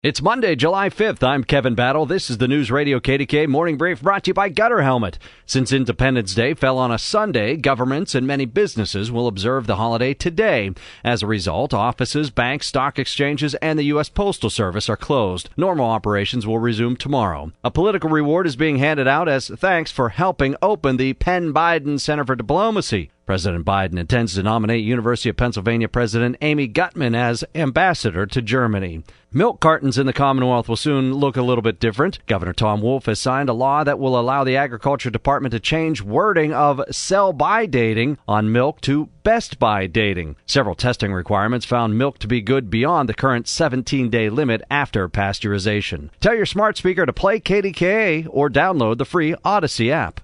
It's Monday, July 5th. I'm Kevin Battle. This is the News Radio KDKA Morning Brief brought to you by Gutter Helmet. Since Independence Day fell on a Sunday, governments and many businesses will observe the holiday today. As a result, offices, banks, stock exchanges, and the U.S. Postal Service are closed. Normal operations will resume tomorrow. A political reward is being handed out as thanks for helping open the Penn Biden Center for Diplomacy. President Biden intends to nominate University of Pennsylvania President Amy Gutmann as ambassador to Germany. Milk cartons in the Commonwealth will soon look a little bit different. Governor Tom Wolf has signed a law that will allow the Agriculture Department to change wording of sell by dating on milk to best by dating. Several testing requirements found milk to be good beyond the current 17 day limit after pasteurization. Tell your smart speaker to play KDKA or download the free Odyssey app.